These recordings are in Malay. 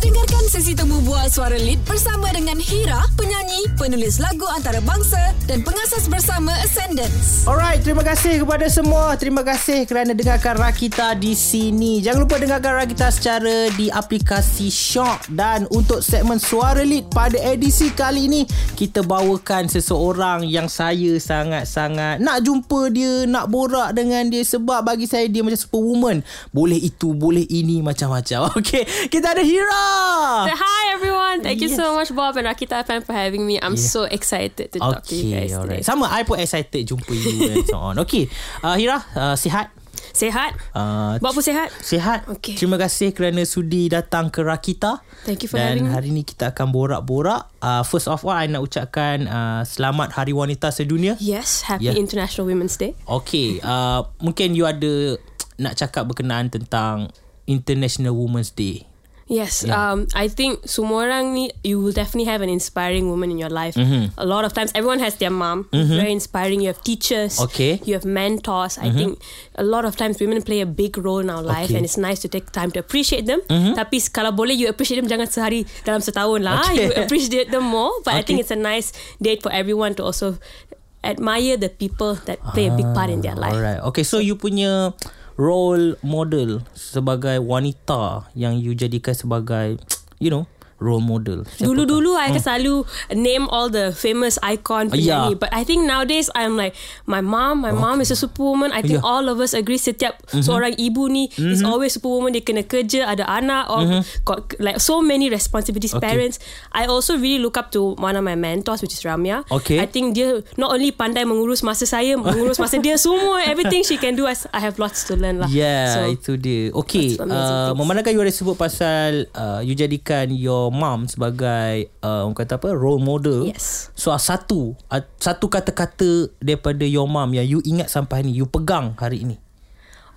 Dengarkan sesi temu bual suara lead bersama dengan Hira, penyanyi, penulis lagu antarabangsa dan pengasas bersama Ascendance. Alright, terima kasih kepada semua. Terima kasih kerana dengarkan Rakita di sini. Jangan lupa dengarkan Rakita secara di aplikasi Shock. Dan untuk segmen Suara Lead pada edisi kali ini, kita bawakan seseorang yang saya sangat-sangat nak jumpa dia, nak borak dengan dia sebab bagi saya dia macam superwoman. Boleh itu, boleh ini, macam-macam. Okay, kita ada Hira. So, hi everyone. Thank you Yes. so much Bob and Rakita FM for having me. I'm so excited to talk to you guys alright. today. Sama, I pun excited jumpa you and so on. Okay, uh, Hira, uh, sihat? Sehat? Uh, Bob pun sehat? Sihat. Okey. Terima kasih kerana sudi datang ke Rakita. Thank you for Dan having me. hari ni kita akan borak-borak. Uh, first of all, I nak ucapkan uh, selamat Hari Wanita Sedunia. Yes, happy Yeah. International Women's Day. Okay, uh, mungkin you ada nak cakap berkenaan tentang International Women's Day. Yes, um, I think semua orang ni you will definitely have an inspiring woman in your life. Mm-hmm. A lot of times, everyone has their mom. Very inspiring. You have teachers. Okay. You have mentors. I think a lot of times women play a big role in our life, Okay. and it's nice to take time to appreciate them. Tapi kalau boleh, you appreciate them jangan sehari dalam setahun lah. Okay. You appreciate them more. But I think Okay. it's a nice date for everyone to also admire the people that play a big part in their life. Alright. Okay, so you punya role model sebagai wanita yang you jadikan sebagai, you know, role model. Dulu-dulu I akan selalu name all the famous icon Yeah. penyanyi. But I think nowadays I'm like my mom, my mom is a superwoman. I think Yeah. all of us agree setiap seorang ibu ni is always superwoman. Dia kena kerja, ada anak or got like so many responsibilities Okay. parents. I also really look up to one of my mentors which is Ramya. Okay. I think dia not only pandai mengurus masa saya, mengurus masa dia semua everything she can do as I have lots to learn lah. Yeah, So, itu dia. Okay, uh, memandangkan you ada sebut pasal uh, you jadikan your mom sebagai uh, orang kata apa role model. Yes. So uh, satu uh, satu kata-kata daripada your mom yang you ingat sampai ni you pegang hari ini.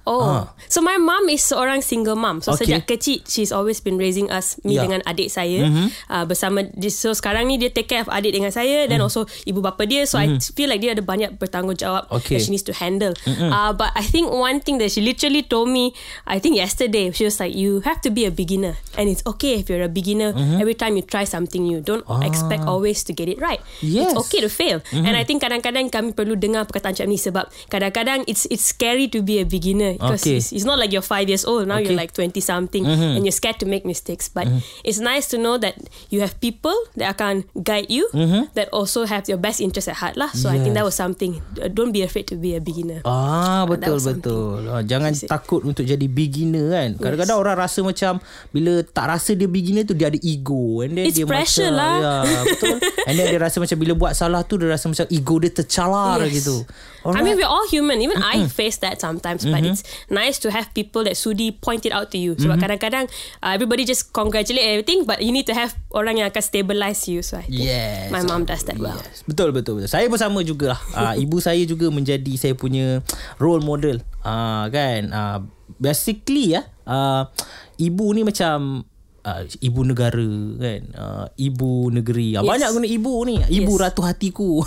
Oh, Ah. so my mom is seorang single mom. So Okay. sejak kecil she's always been raising us me Yeah. dengan adik saya Mhm. uh, bersama so sekarang ni dia take care of adik dengan saya dan also ibu bapa dia. So I feel like dia ada banyak bertanggungjawab. Okay. that she needs to handle. Uh, but I think one thing that she literally told me, I think yesterday she was like, you have to be a beginner and it's okay if you're a beginner. Every time you try something new, don't expect always to get it right. Yes. It's okay to fail. And I think kadang-kadang kami perlu dengar perkataan macam ni sebab kadang-kadang it's it's scary to be a beginner because Okay. it's, it's not like you're five years old now you're Okay. like 20 something and you're scared to make mistakes but it's nice to know that you have people that akan guide you that also have your best interest at heart lah so I think that Yes. was something don't be afraid to be a beginner Ah betul betul. Ah, jangan takut untuk jadi beginner kan. Kadang-kadang orang rasa macam bila tak rasa dia beginner tu dia ada ego and then It's dia pressure macam, lah. Ya, betul. and then dia rasa macam bila buat salah tu dia rasa macam ego dia tercalar Yes. gitu. I Alright. mean, we're all human. Even I face that sometimes, but it's nice to have people that sudi point it out to you. Sebab kadang-kadang uh, everybody just congratulate everything, but you need to have orang yang akan stabilize you. So I think Yes. my mom does that well. Yes. Betul betul betul. Saya pun sama jugalah. uh, ibu saya juga menjadi saya punya role model. Uh, kan. Uh, basically ya, uh, ibu ni macam Uh, ibu negara kan? Uh, ibu negeri. Uh, Yes. banyak guna ibu ni. Ibu Yes. ratu hatiku.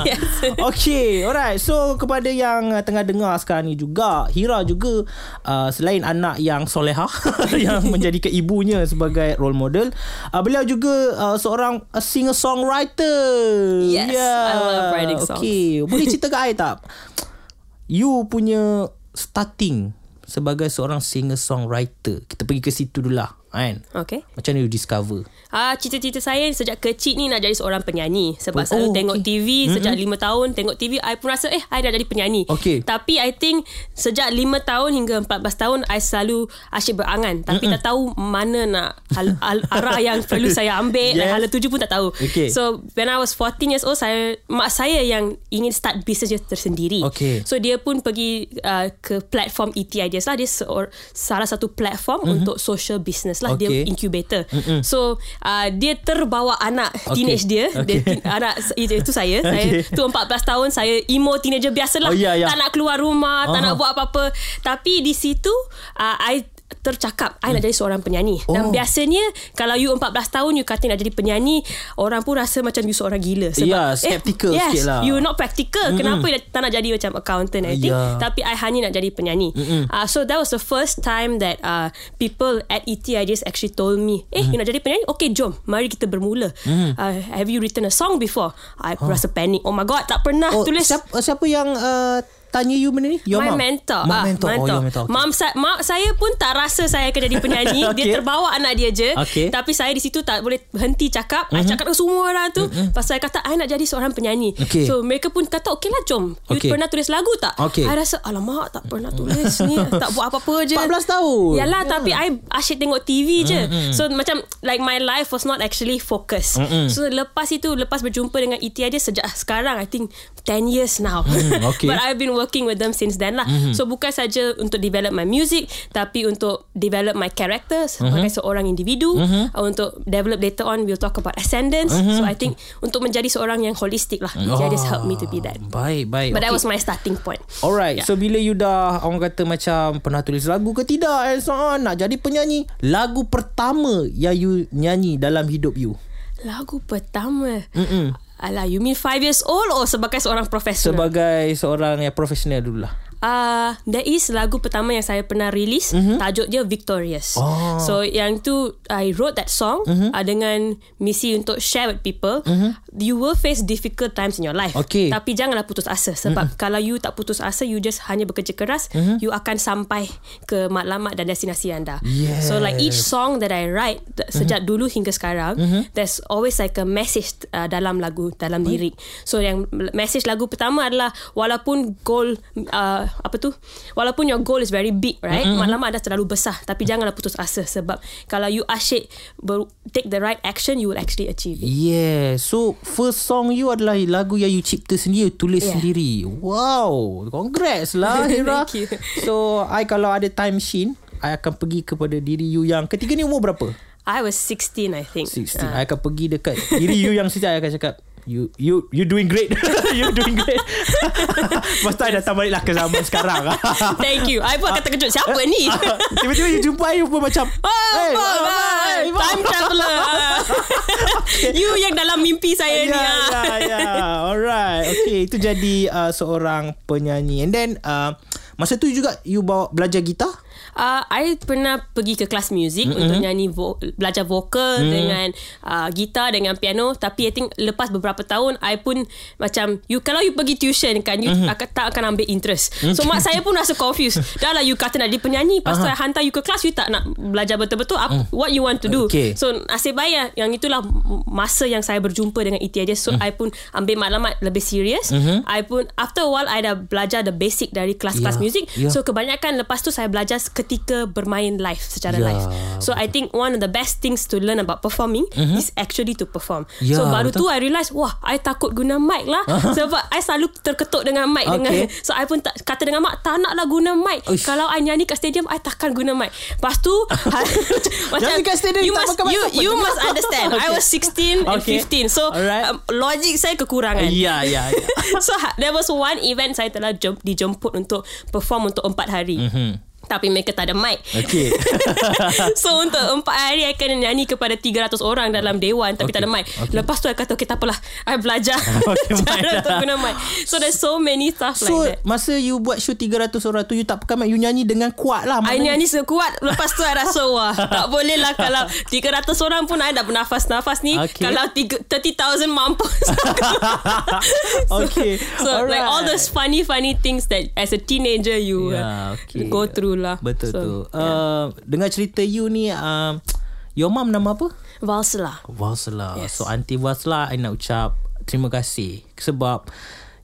Yes. Okay alright. So kepada yang uh, tengah dengar sekarang ni juga Hira juga uh, selain anak yang soleha yang menjadikan ibunya sebagai role model uh, beliau juga uh, seorang uh, singer songwriter Yes, I love writing songs. okay boleh cerita ke I tak? You punya starting sebagai seorang singer songwriter kita pergi ke situ dulu lah kan Okay. macam mana you discover Ah, cita-cita saya sejak kecil ni nak jadi seorang penyanyi sebab Oh, selalu oh, tengok okay. TV sejak lima tahun tengok TV I pun rasa eh I dah jadi penyanyi. Okay. Tapi I think sejak lima tahun hingga 14 tahun I selalu asyik berangan tapi tak tahu mana nak hal, hal, arah yang perlu saya ambil Yes. hala tuju pun tak tahu. Okay. So when I was 14 years old saya mak saya yang ingin start business dia tersendiri. Okay. So dia pun pergi uh, ke platform ET Ideas lah dia seor, salah satu platform untuk social business lah Okay. dia incubator. Mm-mm. So uh, dia terbawa anak Okay. teenage dia, Okay. dia anak itu, saya. Saya Okay. tu 14 tahun saya emo teenager biasalah. Oh, ya, ya. Tak nak keluar rumah, tak Aha. nak buat apa-apa. Tapi di situ uh, I tercakap I nak jadi seorang penyanyi. Oh. Dan Oh. biasanya Kalau you 14 tahun You kata nak jadi penyanyi Orang pun rasa macam you seorang gila. Sebab Ya, skeptical yes, sikit lah. You not practical. Mm-hmm. Kenapa you tak nak jadi macam accountant I think. Ya. Tapi I hanya nak jadi penyanyi. Uh, So that was the first time That uh, people at E ETIDs Actually told me Eh you nak jadi penyanyi? Okay jom. Mari kita bermula. Uh, Have you written a song before? I rasa panic. Oh my god Tak pernah Oh, tulis. siapa, siapa yang uh, tanya you benda ni? Your my mom? mentor. Mom Ah, mentor. Oh, your mentor. Okay. Mam sa- mak saya pun tak rasa saya akan jadi penyanyi. Okay. Dia terbawa anak dia je. Okay. Tapi saya di situ tak boleh berhenti cakap. Mm-hmm. I cakap dengan semua orang tu. Mm-hmm. Pasal saya kata, I nak jadi seorang penyanyi. Okay. So, mereka pun kata, okay lah jom. You Okay. pernah tulis lagu tak? Okay. I rasa, alamak tak pernah tulis ni. tak buat apa-apa je. 14 tahun. Yalah, Ya. tapi I asyik tengok TV je. So, macam, like my life was not actually focused. So, lepas itu, lepas berjumpa dengan ETI dia sejak sekarang, I think 10 years now. Mm, okay. But I've been working with them since then lah. Mm-hmm. So bukan saja untuk develop my music, tapi untuk develop my character sebagai mm-hmm. seorang individu. Mm-hmm. Uh, untuk develop later on, we'll talk about ascendance. Mm-hmm. So I think untuk menjadi seorang yang holistic lah. Oh. Has helped me to be that. Baik, baik. But okay. that was my starting point. Alright, yeah. so bila you dah orang kata macam pernah tulis lagu ke tidak and so on, nak jadi penyanyi, lagu pertama yang you nyanyi dalam hidup you? Lagu pertama. Mm-mm. Alah, you mean five years old or sebagai seorang profesional? Sebagai seorang yang profesional dulu lah. Uh, there is lagu pertama yang saya pernah release mm-hmm. tajuk dia Victorious. Oh. So yang tu I wrote that song mm-hmm. uh, dengan misi untuk share with people. Mm-hmm. You will face difficult times in your life. Okay. Tapi janganlah putus asa sebab mm-hmm. kalau you tak putus asa you just hanya bekerja keras mm-hmm. you akan sampai ke matlamat dan destinasi anda. Yes. So like each song that I write mm-hmm. sejak dulu hingga sekarang mm-hmm. there's always like a message uh, dalam lagu dalam lirik. So yang message lagu pertama adalah walaupun goal uh, apa tu walaupun your goal is very big right mm-hmm. matlamat dah terlalu besar tapi janganlah putus asa sebab kalau you asyik ber, take the right action you will actually achieve it. Yeah, so first song you adalah lagu yang you cipta sendiri, you tulis Yeah. sendiri. Wow, congrats lah Hira. So, I kalau ada time machine, I akan pergi kepada diri you yang ketiga ni umur berapa? I was 16 I think. 16. Ah. I akan pergi dekat diri you yang sejak I akan cakap You you you doing great. you doing great. Lepas tu I datang balik lah ke zaman sekarang. Thank you. I pun akan terkejut siapa ni? Tiba-tiba you jumpa I, you pun macam Oh, "Hey, bye, bye, bye. bye." Time traveller. you yang dalam mimpi saya ni. Ya, ah. ya, ya. Alright. Okay, itu jadi uh, seorang penyanyi. And then, uh, masa tu juga you bawa belajar gitar? Uh, I pernah pergi ke kelas muzik mm-hmm. untuk nyanyi vo- belajar vokal mm. dengan uh, gitar dengan piano tapi I think lepas beberapa tahun I pun macam you kalau you pergi tuition kan you mm-hmm. akan, tak akan ambil interest. So mak saya pun rasa confused. Dah lah you kata nak jadi penyanyi lepas tu I hantar you ke kelas you tak nak belajar betul-betul apa what you want to do. Okay. So nasib baik lah, yang itulah masa yang saya berjumpa dengan ET aja so mm. I pun ambil maklumat lebih serius. Mm-hmm. I pun after a while I dah belajar the basic dari kelas-kelas Ya, muzik. ya. So kebanyakan lepas tu saya belajar ketika bermain live secara Ya, live. So I think one of the best things to learn about performing mm-hmm. is actually to perform. Ya, so baru betul. tu I realise wah I takut guna mic lah sebab I selalu terketuk dengan mic Okay. dengan so I pun tak, kata dengan mak tak naklah guna mic. Uish. Kalau I nyanyi kat stadium I takkan guna mic. Lepas tu Nyanyi kat stadium, you must you you must understand. I Okay. was 16 and Okay. 15. So Alright. um, logik saya kekurangan. Ya, ya, ya. so ha- there was one event saya telah jem, dijemput untuk perform untuk empat hari. Mm-hmm. Tapi mereka tak ada mic. Okay. so untuk empat hari I kena nyanyi kepada 300 orang dalam dewan tapi Okay. tak ada mic. Okay. Lepas tu I kata okay tak apalah. I belajar Okay, cara untuk guna mic. So there's so many stuff so, like that. masa you buat show 300 orang tu, you tak pakai mic, you nyanyi dengan kuat lah. I nyanyi sekuat Lepas tu I rasa Wah tak boleh lah Kalau 300 orang pun I dah bernafas-nafas ni Okay. Kalau tiga- 30,000 mampus Okay. So Alright. like all those funny funny things That as a teenager You uh, okay. go through lah Betul so, tu. Uh, Dengar cerita you ni, uh, your mom nama apa? Valsela Valsela. Yes. So Aunty Valsela I nak ucap terima kasih sebab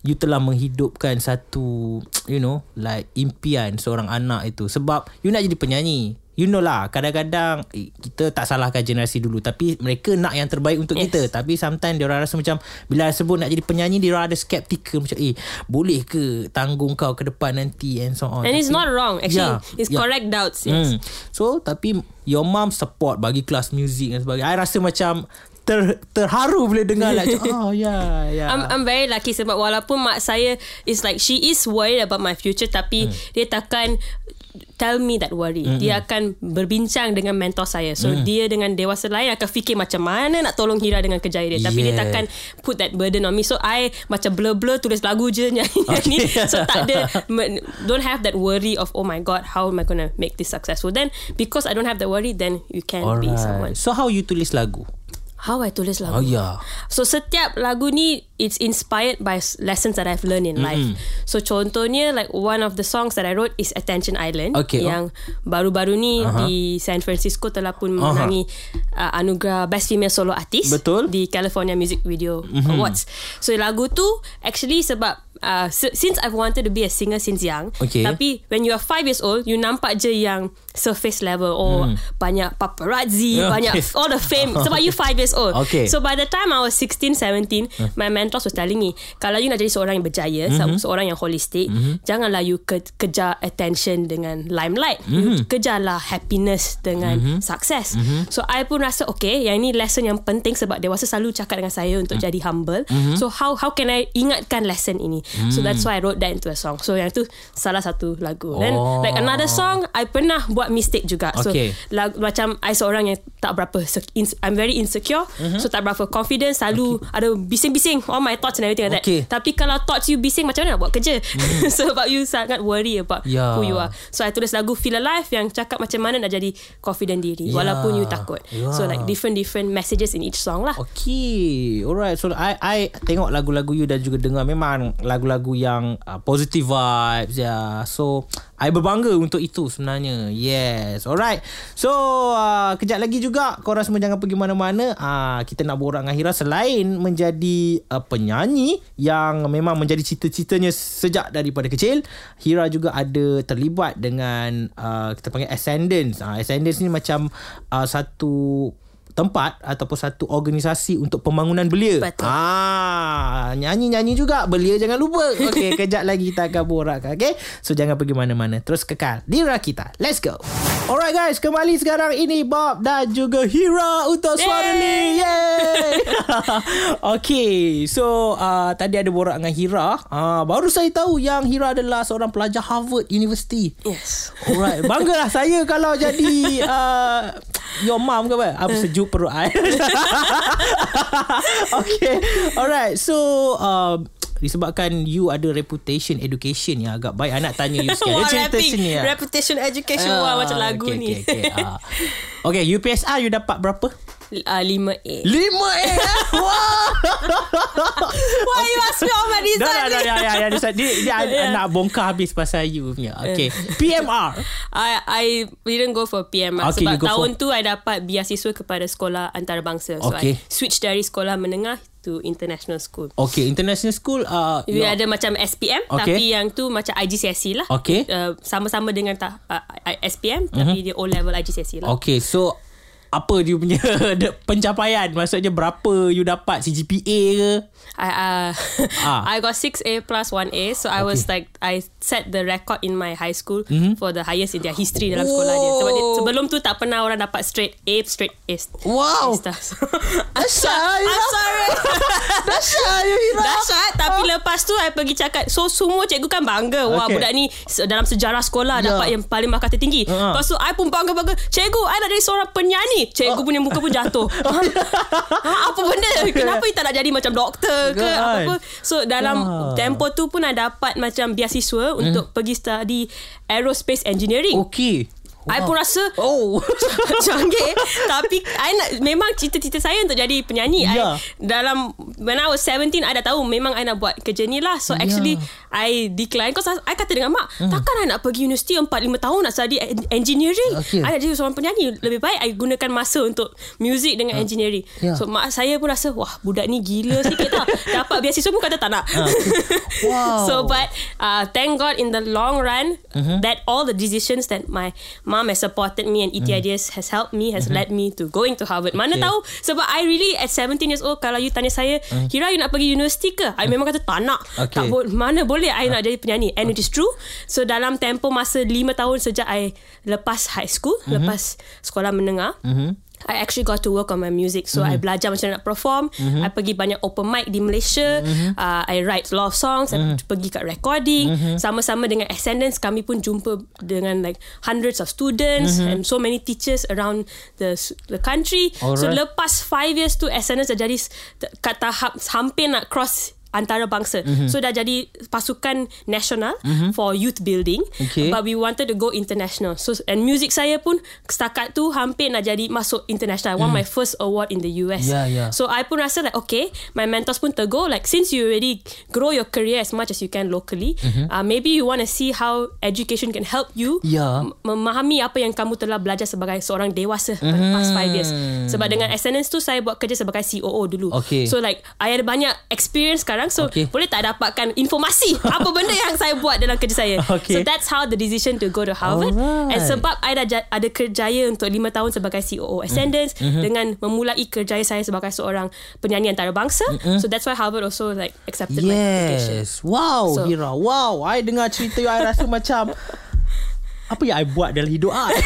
you telah menghidupkan satu you know like impian seorang anak itu sebab you nak jadi penyanyi. You know lah kadang-kadang eh, kita tak salahkan generasi dulu tapi mereka nak yang terbaik untuk Yes. kita tapi sometimes dia orang rasa macam bila sebut nak jadi penyanyi dia orang ada skeptikal macam eh boleh ke tanggung kau ke depan nanti and so on. And it's Tapi- not wrong Actually Yeah, It's yeah. correct doubts Yes Hmm. So tapi your mom support bagi kelas muzik dan sebagainya. I rasa macam ter, terharu bila dengar lah. Macam, oh ya ya. I'm, I'm very lucky sebab walaupun mak saya is like she is worried about my future tapi Hmm. dia takkan tell me that worry. Mm-hmm. Dia akan berbincang dengan mentor saya. So mm. dia dengan dewasa lain akan fikir macam mana nak tolong Hira dengan kerjaya dia. Tapi Yeah. dia takkan put that burden on me. So I macam blur-blur tulis lagu je nyanyi-nyanyi. Okay. So tak ada don't have that worry of oh my god how am I going to make this successful. Then because I don't have that worry then you can be someone. So how you tulis lagu? How I tulis lagu. Oh ya. So setiap lagu ni it's inspired by lessons that I've learned in life. So contohnya like one of the songs that I wrote is Attention Island Okay, oh. yang baru-baru ni uh-huh. di San Francisco telah pun menangi uh, anugerah Best Female Solo Artist Betul. di California Music Video mm-hmm. Awards. So lagu tu actually sebab uh, since I've wanted to be a singer since young, Okay. tapi when you are five years old, you nampak je yang surface level or banyak paparazzi, Yeah, banyak okay. all the fame sebab you five years old. Okay. So by the time I was 16, 17, my mentors was telling me, kalau you nak jadi seorang yang berjaya, Mhm. mm-hmm. seorang yang holistic, mm-hmm. janganlah you ke- kejar attention dengan limelight. Mhm. You kejarlah happiness dengan mm-hmm. success. Mm-hmm. So I pun rasa okay, yang ini lesson yang penting sebab dewasa selalu cakap dengan saya untuk Mhm. jadi humble. Mm-hmm. So how how can I ingatkan lesson ini? Mm. So that's why I wrote that into a song. So yang tu salah satu lagu. Then Oh. like another song, I pernah buat mistake juga. So Okay. lagu, macam I seorang yang tak berapa I'm very insecure Mhm. uh-huh. so tak berapa confident selalu okay. ada bising-bising all my thoughts and everything like Okay. that tapi kalau thoughts you bising macam mana nak buat kerja sebab you sangat worry about Ya. who you are so I tulis lagu Feel Alive yang cakap macam mana nak jadi confident diri Ya. walaupun you takut Ya. so like different different messages in each song lah Okay Alright So I I tengok lagu-lagu you Dan juga dengar Memang lagu-lagu yang uh, Positive vibes ya. yeah. So I berbangga untuk itu sebenarnya Yes Alright So uh, Kejap lagi juga Korang semua jangan pergi mana-mana uh, Kita nak borak dengan Hira Selain menjadi uh, penyanyi Yang memang menjadi cita-citanya Sejak daripada kecil Hira juga ada terlibat dengan uh, Kita panggil Ascendance uh, Ascendance ni macam uh, Satu tempat ataupun satu organisasi untuk pembangunan belia. Betul. Ah, nyanyi-nyanyi juga belia jangan lupa. Okey, kejap lagi kita akan borakkan. Okey. So jangan pergi mana-mana. Terus kekal di Rakita. Let's go. Alright guys, kembali sekarang ini Bob dan juga Hira untuk suara ni. Yay! okay, so uh, tadi ada borak dengan Hira. Uh, baru saya tahu yang Hira adalah seorang pelajar Harvard University. yes Alright, banggalah saya kalau jadi uh, your mom ke apa? Apa sejuk perut I. okay. Alright. So uh, disebabkan you ada reputation education yang agak baik. I nak tanya you. Wah, You cerita rapping. sini ya. reputation education wah macam lagu okay, ni Okay, okay. Uh, okay, UPSR you dapat berapa? Uh, 5A 5 eh. Wah. why you ask me all my dah, dah, ni? dah, dah, dah, dah, dia, dia Yeah. nak bongkar habis pasal you punya. Okay. PMR. I I didn't go for PMR Okay, sebab tahun for- tu I dapat biasiswa kepada sekolah antarabangsa. So Okay. I switch dari sekolah menengah to international school. Okay, international school. Uh, Dia your- ada macam SPM Okay. tapi yang tu macam IGCSE lah. Okay. Uh, sama-sama dengan ta, uh, SPM tapi dia O level IGCSE lah. Okay so apa dia punya pencapaian maksudnya berapa you dapat CGPA ke I uh, Ah. I got 6A plus 1A so I was like I set the record in my high school Mhm. for the highest in their history dalam sekolah dia. Sebab dia, sebelum tu tak pernah orang dapat straight A straight A. Wow. A star. So, Dahsyat I'm sorry. You Hira Dahsyat Tapi lepas tu I pergi cakap So semua cikgu kan bangga Wah Okay. budak ni Dalam sejarah sekolah Ya. Dapat yang paling markah tertinggi Ha. Lepas tu I pun bangga-bangga Cikgu I nak jadi seorang penyanyi Cikgu punya muka pun jatuh. Ha? ha, Apa benda? Kenapa you tak nak jadi Macam doktor ke Kan. Apa-apa? So dalam Ya. tempo tu pun I dapat Macam beasiswa Untuk pergi study Aerospace Engineering. Okay I pun rasa Oh. canggih. Tapi I nak memang cita-cita saya untuk jadi penyanyi. Ya. I, dalam when I was 17 I dah tahu memang I nak buat kerja ni lah. So Ya. actually I decline because I, I kata dengan mak Hmm. takkan I nak pergi universiti 4-5 tahun nak study en- engineering Okay. I nak jadi seorang penyanyi lebih baik I gunakan masa untuk music dengan engineering Ya. so mak saya pun rasa wah budak ni gila sikit tau dapat beasiswa pun kata tak nak Ah, Wow. so but uh, thank God in the long run Mm-hmm. that all the decisions that my mom has supported me and ET Ideas has helped me has led me to going to Harvard. Mana Mm-hmm. Tahu sebab I really at 17 years old kalau you tanya saya Kira you nak pergi universiti ke? I memang kata tak nak. Mm. Okay. Tak bo- mana boleh I nak jadi penyanyi and it is true. So dalam tempo masa 5 tahun sejak I lepas high school, Mm-hmm. lepas sekolah menengah I actually got to work on my music. So mm-hmm. I belajar macam mana nak perform. Mm-hmm. I pergi banyak open mic di Malaysia. Mm-hmm. Uh, I write a lot of songs. Mm-hmm. I pergi kat recording. Mm-hmm. Sama-sama dengan Ascendance, kami pun jumpa dengan like hundreds of students mm-hmm. and so many teachers around the the country. Alright. So lepas five years tu Ascendance dah jadi kat tahap hampir nak cross antarabangsa. Mm-hmm. So dah jadi pasukan nasional mm-hmm. for youth building. Okay. But we wanted to go international. So and music saya pun setakat tu hampir nak jadi masuk international. I won mm. my first award in the US. Yeah, yeah. So I pun rasa like okay, my mentors pun tegur like since you already grow your career as much as you can locally, mm-hmm. uh, maybe you want to see how education can help you yeah. memahami apa yang kamu telah belajar sebagai seorang dewasa mm-hmm. past five years. Sebab dengan Ascendance tu saya buat kerja sebagai COO dulu. Okay. So like I ada banyak experience sekarang sekarang so okay. boleh tak dapatkan informasi apa benda yang saya buat dalam kerja saya okay. so that's how the decision to go to Harvard Alright. and sebab I dah ada kerjaya untuk 5 tahun sebagai COO Ascendance mm-hmm. dengan memulai kerjaya saya sebagai seorang penyanyi antarabangsa mm-hmm. so that's why Harvard also like accepted yes. my application wow so, Hira wow I dengar cerita you I rasa macam apa yang I buat dalam hidup I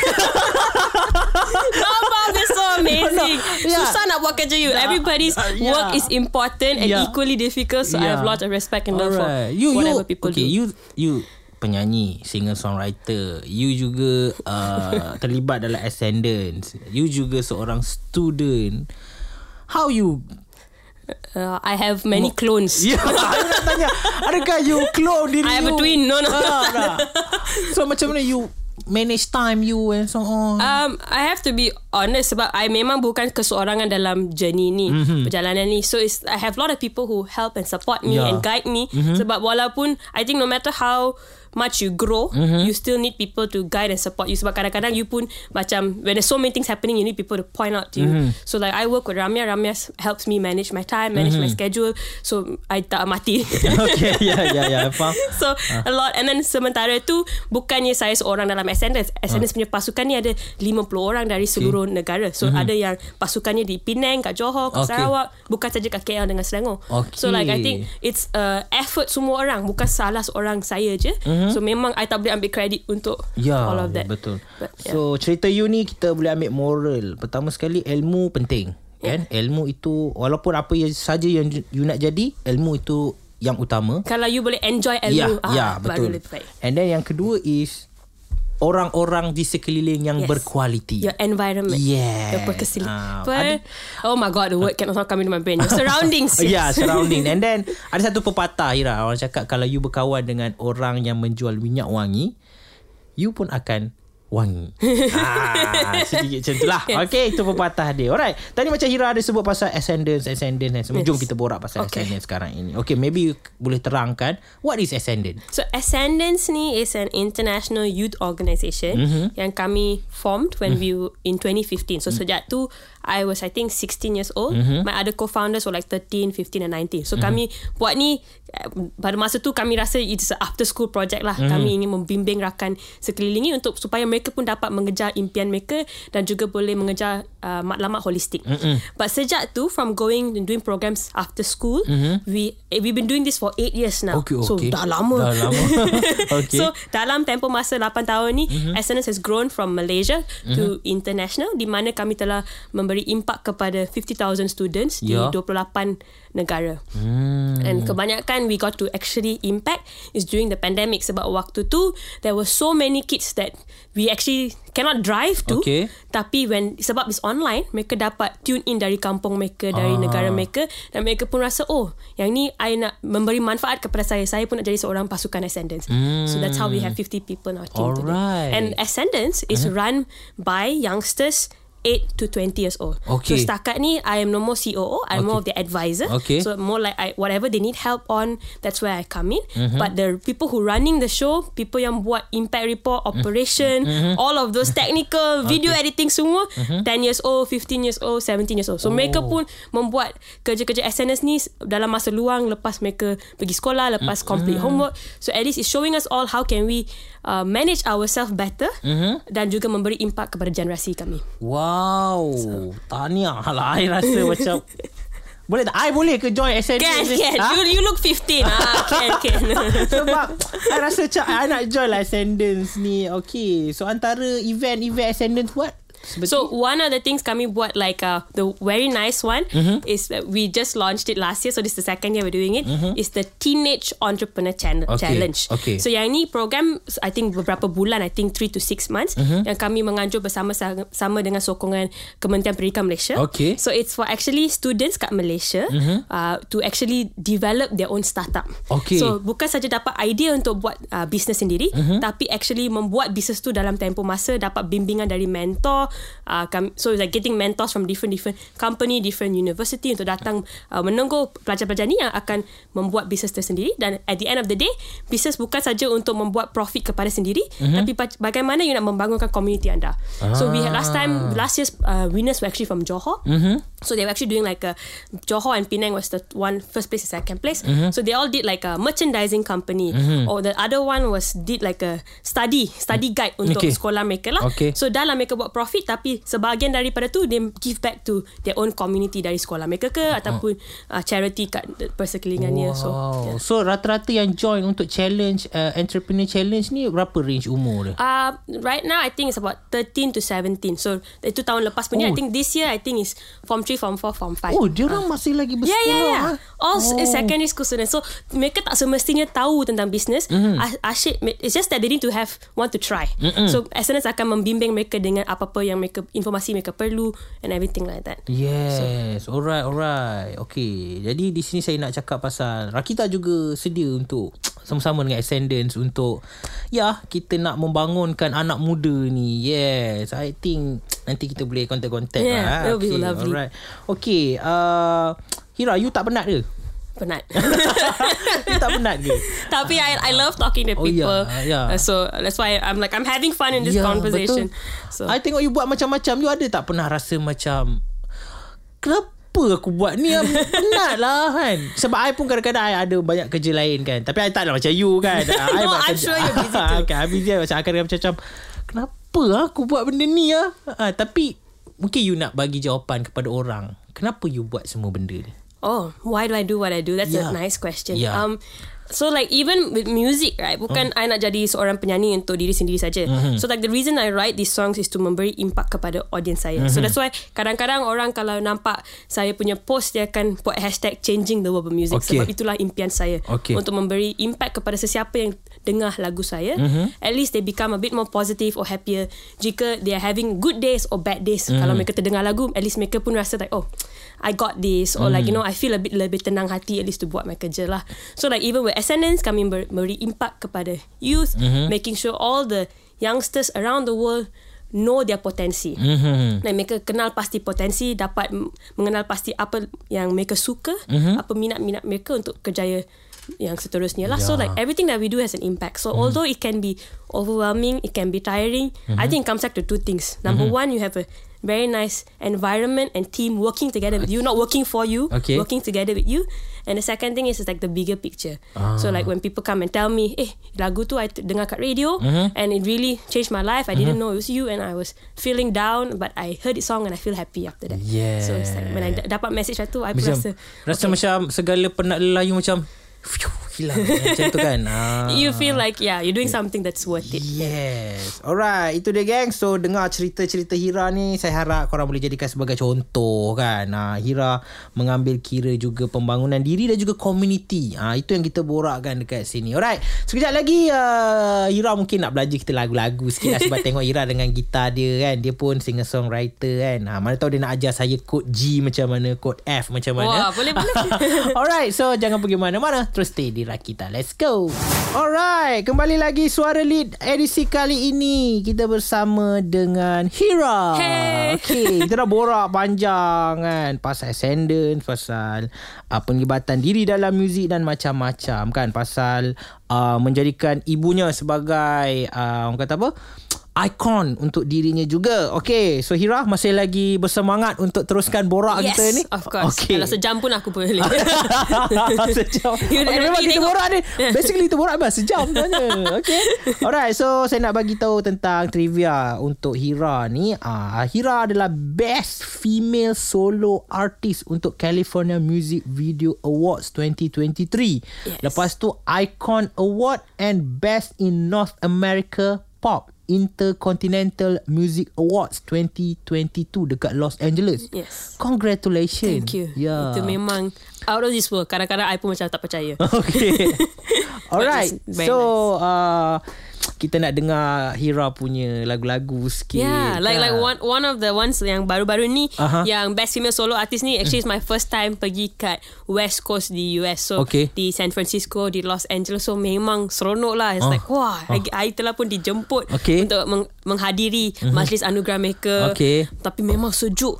amazing no, no. Yeah. Susah nak buat kerja you yeah. Everybody's uh, yeah. work is important And yeah. equally difficult So yeah. I have a lot of respect And love right. for you, Whatever you, people okay, do You you penyanyi Singer songwriter You juga uh, Terlibat dalam Ascendance You juga seorang student How you Uh, I have many clones. Ya, yeah, nak tanya. Adakah you clone diri you? I have a twin. No, no. Ah, nah. So macam mana you manage time you and so on? Um, I have to be honest sebab I memang bukan keseorangan dalam journey ni, mm-hmm. perjalanan ni. So it's, I have a lot of people who help and support me yeah. and guide me. Mm-hmm. Sebab walaupun I think no matter how much you grow, mm-hmm. you still need people to guide and support you. Sebab kadang-kadang you pun macam when there's so many things happening, you need people to point out to you. Mm-hmm. So like I work with Ramya. Ramya helps me manage my time, manage mm-hmm. my schedule. So I tak mati. okay, yeah, yeah, yeah. Faham. So uh. a lot. And then sementara tu bukannya saya seorang dalam Ascendance. Ascendance uh. punya pasukan ni ada 50 orang dari seluruh okay. negara. So mm-hmm. ada yang pasukannya di Penang, kat Johor, kat okay. Sarawak. Bukan saja kat KL dengan Selangor. Okay. So like I think it's uh, effort semua orang. Bukan salah seorang saya je. Mm-hmm. Mm-hmm. So memang I tak boleh ambil kredit untuk ya, all of that. Betul. But, yeah. So cerita you ni kita boleh ambil moral. Pertama sekali ilmu penting. Yeah. Kan? Ilmu itu walaupun apa yang saja yang you nak jadi, ilmu itu yang utama. Kalau you boleh enjoy ilmu, ya, ah, ya betul. And then yang kedua is orang-orang di sekeliling yang yes. berkualiti. Your environment. Yeah. Your perkesilipan. Uh, oh my god, the word cannot come into my brain. Your surroundings. Yes. yeah, surrounding. And then ada satu pepatah Ira, orang cakap kalau you berkawan dengan orang yang menjual minyak wangi, you pun akan wangi. ah, sedikit macam itulah. Yes. Okay, itu pepatah dia. Alright. Tadi macam Hira ada sebut pasal ascendance, ascendance. Yes. Jom kita borak pasal okay. ascendance sekarang ini. Okay, maybe you boleh terangkan what is ascendance? So, ascendance ni is an international youth organisation mm-hmm. yang kami formed when mm-hmm. we in 2015. So, mm-hmm. sejak tu I was I think 16 years old. Mm-hmm. My other co-founders were like 13, 15 and 19. So mm-hmm. kami buat ni eh, pada masa tu kami rasa it's a after school project lah. Mm-hmm. Kami ingin membimbing rakan sekeliling ni untuk supaya mereka pun dapat mengejar impian mereka dan juga boleh mengejar uh, matlamat holistik. Mm-hmm. But sejak tu from going and doing programs after school, mm-hmm. we eh, we've been doing this for 8 years now. Okay, so okay. dah lama. Dah lama. okay. So dalam tempoh masa 8 tahun ni, mm-hmm. SNS has grown from Malaysia mm-hmm. to international di mana kami telah memberi memberi impak kepada 50,000 students yeah. di 28 negara. Hmm. And kebanyakan we got to actually impact is during the pandemic sebab waktu tu there were so many kids that we actually cannot drive to. Okay. Tapi when sebab is online, mereka dapat tune in dari kampung mereka, dari ah. negara mereka dan mereka pun rasa oh, yang ni I nak memberi manfaat kepada saya. Saya pun nak jadi seorang pasukan Ascendance. Hmm. So that's how we have 50 people in our team Alright. today. And Ascendance is uh-huh. run by youngsters 8 to 20 years old. Okay. So setakat ni I am no more COO, I'm okay. more of the advisor. Okay. So more like I, whatever they need help on, that's where I come in. Mm-hmm. But the people who running the show, people yang buat impact report, mm-hmm. operation, mm-hmm. all of those technical video okay. editing semua, mm-hmm. 10 years old, 15 years old, 17 years old. So oh. mereka pun membuat kerja-kerja SNS ni dalam masa luang lepas mereka pergi sekolah, lepas mm-hmm. complete homework. So at least it's showing us all how can we uh, manage ourselves better mm-hmm. dan juga memberi impact kepada generasi kami. Wow. So. Tahniah lah. I rasa macam boleh tak? I boleh ke join SND? Can, can. Ha? You, you look 15. ah, can, can. Sebab I rasa macam I nak join lah Ascendance ni. Okay. So antara event-event Ascendance buat, Seperti? So one of the things kami buat like uh, the very nice one Mm-hmm. is that we just launched it last year. So this is the second year we're doing it. Is the Teenage Entrepreneur Chan- Okay, Challenge. okay. So yang ni program I think beberapa bulan I think 3 to 6 months Mm-hmm. yang kami menganjur bersama sama dengan sokongan Kementerian Pendidikan Malaysia. Okay. So it's for actually students kat Malaysia uh, to actually develop their own startup. Okay. So bukan saja dapat idea untuk buat uh, bisnes sendiri tapi actually membuat bisnes tu dalam tempoh masa dapat bimbingan dari mentor uh, kami, so like getting mentors from different different company different university untuk datang uh, menunggu pelajar-pelajar ni yang akan membuat bisnes tersendiri dan at the end of the day bisnes bukan saja untuk membuat profit kepada sendiri tapi pa- bagaimana you nak membangunkan community anda. So we had last time last year's uh, winners were actually from Johor. So they were actually doing like a Johor and Penang was the one first place and second place. So they all did like a merchandising company. Or the other one was did like a study study guide untuk Okay. sekolah mereka lah. Okay. so dah lah mereka buat profit tapi sebahagian daripada tu they give back to their own community dari sekolah mereka ke ataupun uh, charity kat persekelilingannya so Wow. yeah. So rata-rata yang join untuk challenge uh, entrepreneur challenge ni berapa range umur dia? Uh, right now I think it's about 13 to 17 So itu tahun lepas punya Oh. I think this year I think is Form 3, Form 4, Form 5 Oh, dia orang masih lagi bersekolah. Yeah, yeah, yeah. ah? All Oh. secondary school students. So mereka tak semestinya tahu tentang business. Mhm. Mm-hmm. Asyik, it's just that they need to have want to try. Mm-mm. So SNS akan membimbing mereka dengan apa-apa yang mereka informasi mereka perlu and everything like that. Yes, alright, alright. Okay, jadi di sini saya nak cakap pasal Rakita juga sedia untuk sama-sama dengan Ascendance untuk ya kita nak membangunkan anak muda ni. Yes, I think nanti kita boleh contact-contact Yeah, lah. will be okay, lovely. Alright. Okay, uh, Hira, you tak penat ke? Penat. tak penat ke? Tapi I I love talking to Oh, people. yeah, yeah. Uh, so that's why I'm like I'm having fun in this Ya, conversation. Betul. So I tengok you buat macam-macam. You ada tak pernah rasa macam kenapa aku buat ni penat lah kan sebab I pun kadang-kadang I ada banyak kerja lain kan tapi I tak lah macam you kan I No, I'm kerja- sure you're busy too. okay, I'm busy macam akan macam kenapa lah aku buat benda ni lah ha, tapi mungkin you nak bagi jawapan kepada orang kenapa you buat semua benda ni Oh, why do I do what I do? That's Yeah. a nice question. Yeah. Um, so like even with music, right? Bukan I nak jadi seorang penyanyi untuk diri sendiri saja. So like the reason I write these songs is to memberi impact kepada audience saya. So that's why kadang-kadang orang kalau nampak saya punya post dia akan put hashtag changing the world of music. Okay. Sebab itulah impian saya Okay. untuk memberi impact kepada sesiapa yang dengar lagu saya. At least they become a bit more positive or happier. Jika they are having good days or bad days, kalau mereka terdengar lagu, at least mereka pun rasa like oh. I got this or like you know I feel a bit lebih tenang hati at least to buat my kerja lah. So like even with SNNs kami ber- beri impact kepada youth making sure all the youngsters around the world know their potensi. mm-hmm. Dan mereka kenal pasti potensi dapat mengenal pasti apa yang mereka suka, apa minat-minat mereka untuk kerjaya yang seterusnya lah. So Yeah. like everything that we do has an impact. So although it can be overwhelming, it can be tiring, I think it comes back to two things. Number one, you have a very nice environment and team working together with you, not working for you, Okay. working together with you. And the second thing is, is like the bigger picture. So like when people come and tell me, eh, lagu tu I dengar kat radio and it really changed my life. I didn't know it was you and I was feeling down, but I heard the song and I feel happy after that. So it's like when I d- dapat message tu, I macam rasa rasa macam segala penat lelah you macam phew, hilang macam tu kan ah. you feel like yeah, you're doing something that's worth it. Yes. Alright, itu dia geng. So dengar cerita-cerita Hira ni, saya harap korang boleh jadikan sebagai contoh kan. Ha, Hira mengambil kira juga pembangunan diri dan juga community. Ha, itu yang kita borakkan dekat sini. Alright. Sekejap lagi uh, Hira mungkin nak belajar kita lagu-lagu sikit lah sebab tengok Hira dengan gitar dia kan. Dia pun singer-songwriter kan. Ha, mana tahu dia nak ajar saya kod G macam mana, kod F macam mana. Wah, boleh, boleh. Alright, so jangan pergi mana-mana. Terus stay di Rakita. Let's go. Alright, kembali lagi Suara Lead edisi kali ini. Kita bersama dengan Hira. Hey. Okay, kita dah borak panjang kan. Pasal ascendance, pasal uh, penglibatan diri dalam muzik dan macam-macam kan. Pasal uh, menjadikan ibunya sebagai, uh, orang kata apa? Ikon untuk dirinya juga. Okay, so Hira masih lagi bersemangat untuk teruskan borak yes, kita ni? of course. Okay. Kalau sejam pun aku boleh. sejam. You okay, memang kita tengok. borak ni. Basically kita borak bang sejam sebenarnya. Okay. Alright, so saya nak bagi tahu tentang trivia untuk Hira ni. Ah, Hira adalah best female solo artist untuk California Music Video Awards 2023. Yes. Lepas tu Icon Award and Best in North America Pop Intercontinental Music Awards 2022 dekat Los Angeles. Yes. Congratulations. Thank you. Yeah. Itu memang out of this world. Kadang-kadang I pun macam tak percaya. Okay. Alright. So uh, kita nak dengar Hira punya lagu-lagu sikit. Yeah, like like kan? one one of the ones yang baru-baru ni Aha. yang best female solo artist ni actually is my first time pergi kat West Coast di US. So Okay. di San Francisco, di Los Angeles. So memang seronok lah. It's Oh. like wah, I, I telah pun dijemput Okay. untuk meng, menghadiri majlis anugerah maker. Okay. Tapi memang sejuk.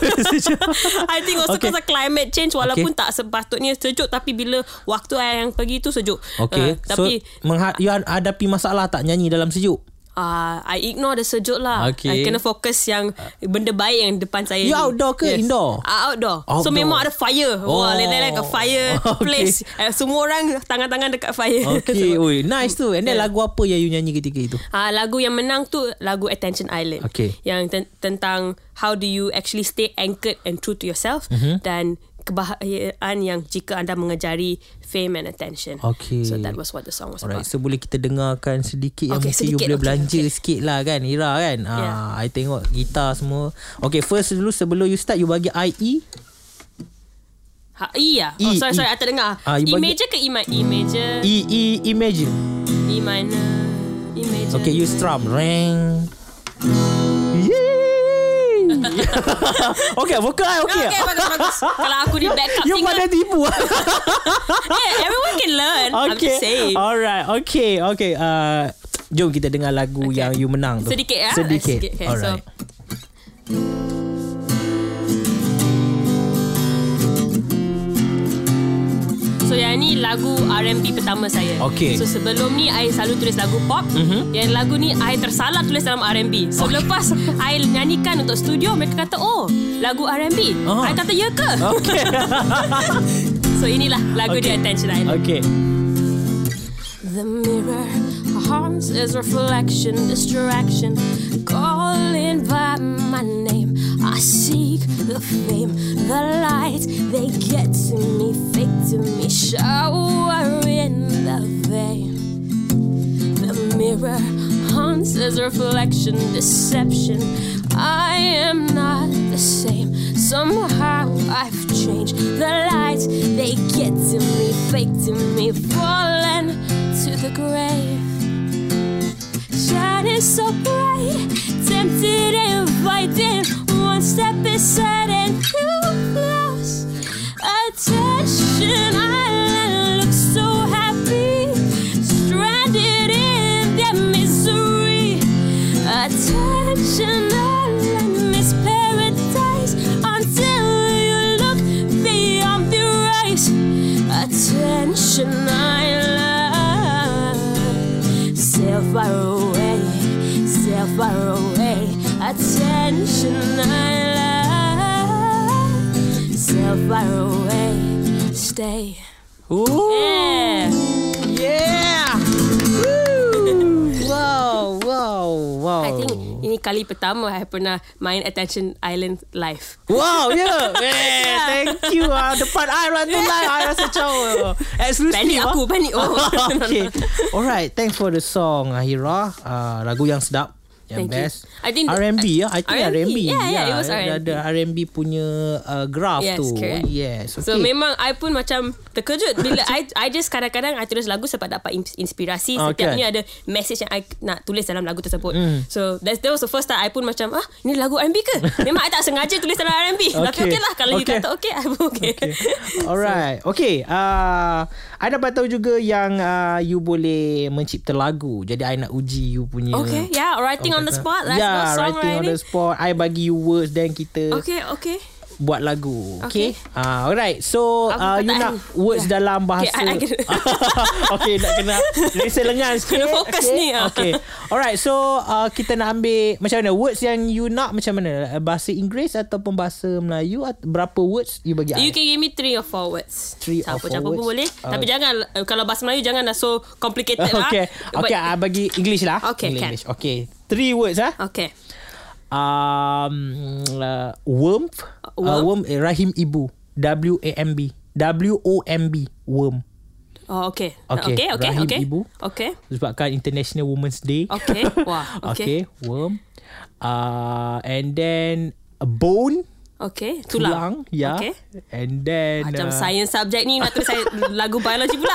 I think also Okay. okay. because of climate change walaupun Okay. Tak sepatutnya sejuk tapi bila waktu I yang pergi tu sejuk. Okay. Uh, so tapi mengha- you hadapi masalah tak nyanyi dalam sejuk? Uh, I ignore the sejuk lah Okay. I kena fokus yang Benda baik yang depan saya You ni. outdoor ke indoor? Uh, outdoor. Outdoor. So memang ada fire Wah Oh. like, like a fire Okay. place uh, Semua orang Tangan-tangan dekat fire Okay, oi, nice tu. And then Yeah. lagu apa yang you nyanyi ketika itu? Uh, lagu yang menang tu Lagu Attention Island Okay. Yang ten- tentang How do you actually stay anchored And true to yourself Mhm. Dan Kebahagiaan yang Jika anda mengejari Fame and attention Okay. So that was what the song was Alright, about so boleh kita dengarkan sedikit yang Okay, mesti you sedikit, boleh okay, belanja okay. sikit lah kan Ira kan Yeah. ah, I tengok gitar semua Okay first dulu sebelum you start you bagi E. IE ha, Iya E, Oh sorry E. sorry I tak dengar Ah, you E bagi- major ke E, mi- e major E E E major E minor E major Okay you strum Ring Yee. Okay vokal I okay. Okay bagus bagus. Kalau aku di backup You singer pada tipu. Yeah, Everyone can learn. I'm Okay just saying. Alright Okay Okay uh, Jom kita dengar lagu Okay. yang you menang tu. Sedikit ya Sedikit, Sedikit. Okay, Alright. so So yang ni lagu R&B pertama saya Okay. So sebelum ni I selalu tulis lagu pop mm-hmm. Yang lagu ni I tersalah tulis dalam R&B So okay. lepas I nyanyikan untuk studio Mereka kata Oh lagu R&B Ah. I kata ya ke Okay So inilah lagu Okay. dia Attention Island Okay The mirror haunts its reflection, distraction, calling by my name. I seek the fame, the light, they get to me, to me, shower in the vein. The mirror haunts its reflection, deception. I am not the same. Somehow I've changed. The lights they get to me, fake to me, falling to the grave. Shining so bright, tempted, inviting. One step beside and too far away, self far away attention i lie self far away stay. Ooh. Yeah. Ini kali pertama I pernah main Attention Island live. Wow, yeah. yeah. Thank you. Ah, depan I lah tu lah. I rasa macam exclusive. Panik ah. aku, panik. Oh. okay. Alright, thanks for the song, Ahira. Uh, lagu yang sedap. Yang Thank you. best. I think R&B ya. I think R&B. R&B. Yeah, yeah, it was R&B. Ada R&B punya uh, graph Yes, tu. correct. Yes. Okay. So memang I pun macam terkejut bila I I just kadang-kadang I tulis lagu sebab dapat ins- inspirasi setiap kan? ni ada message yang I nak tulis dalam lagu tersebut. Hmm. So that, that was the first time I pun macam ah ni lagu R&B ke? Memang I tak sengaja tulis dalam R&B. Tapi Okay. okay lah kalau you Okay. kata okay I pun okay. Okay. Alright. Okay. Uh, I dapat tahu juga yang uh, you boleh mencipta lagu. Jadi I nak uji you punya. Okay, yeah, writing on the spot. Let's yeah, go writing on the spot. I bagi you words then kita Okay, okay. buat lagu. Okay. Okay. Ah, alright. So Aku uh, you nak words Yeah. dalam bahasa. Okay, I- I kena- okay, nak kena rasa lengan sikit. Kena fokus okay. ni, ah. Okay. Alright. So uh, kita nak ambil macam mana words yang you nak macam mana? Bahasa Inggeris ataupun bahasa Melayu? Berapa words you bagi I? You can give me three or four words. Three or four Campur-campur pun words. boleh. Uh, Tapi jangan uh, kalau bahasa Melayu jangan dah so complicated lah. okay. But- Okay, I bagi English lah. Okay, can. English. Okay. Three words ah. Okay. Um, uh, worm. Uh, Worm? worm. eh, Rahim Ibu. W A M B. W O M B. Worm. Oh, okay. Okay, Okay, okay, rahim okay. ibu. Okay. Sebabkan International Women's Day. Okay. Wah, okay. okay. Worm. Uh, and then a bone. Okay. Tulang. Tulang. Ya. Okay. And then... Macam uh, science subject ni nak tulis saya lagu biologi pula.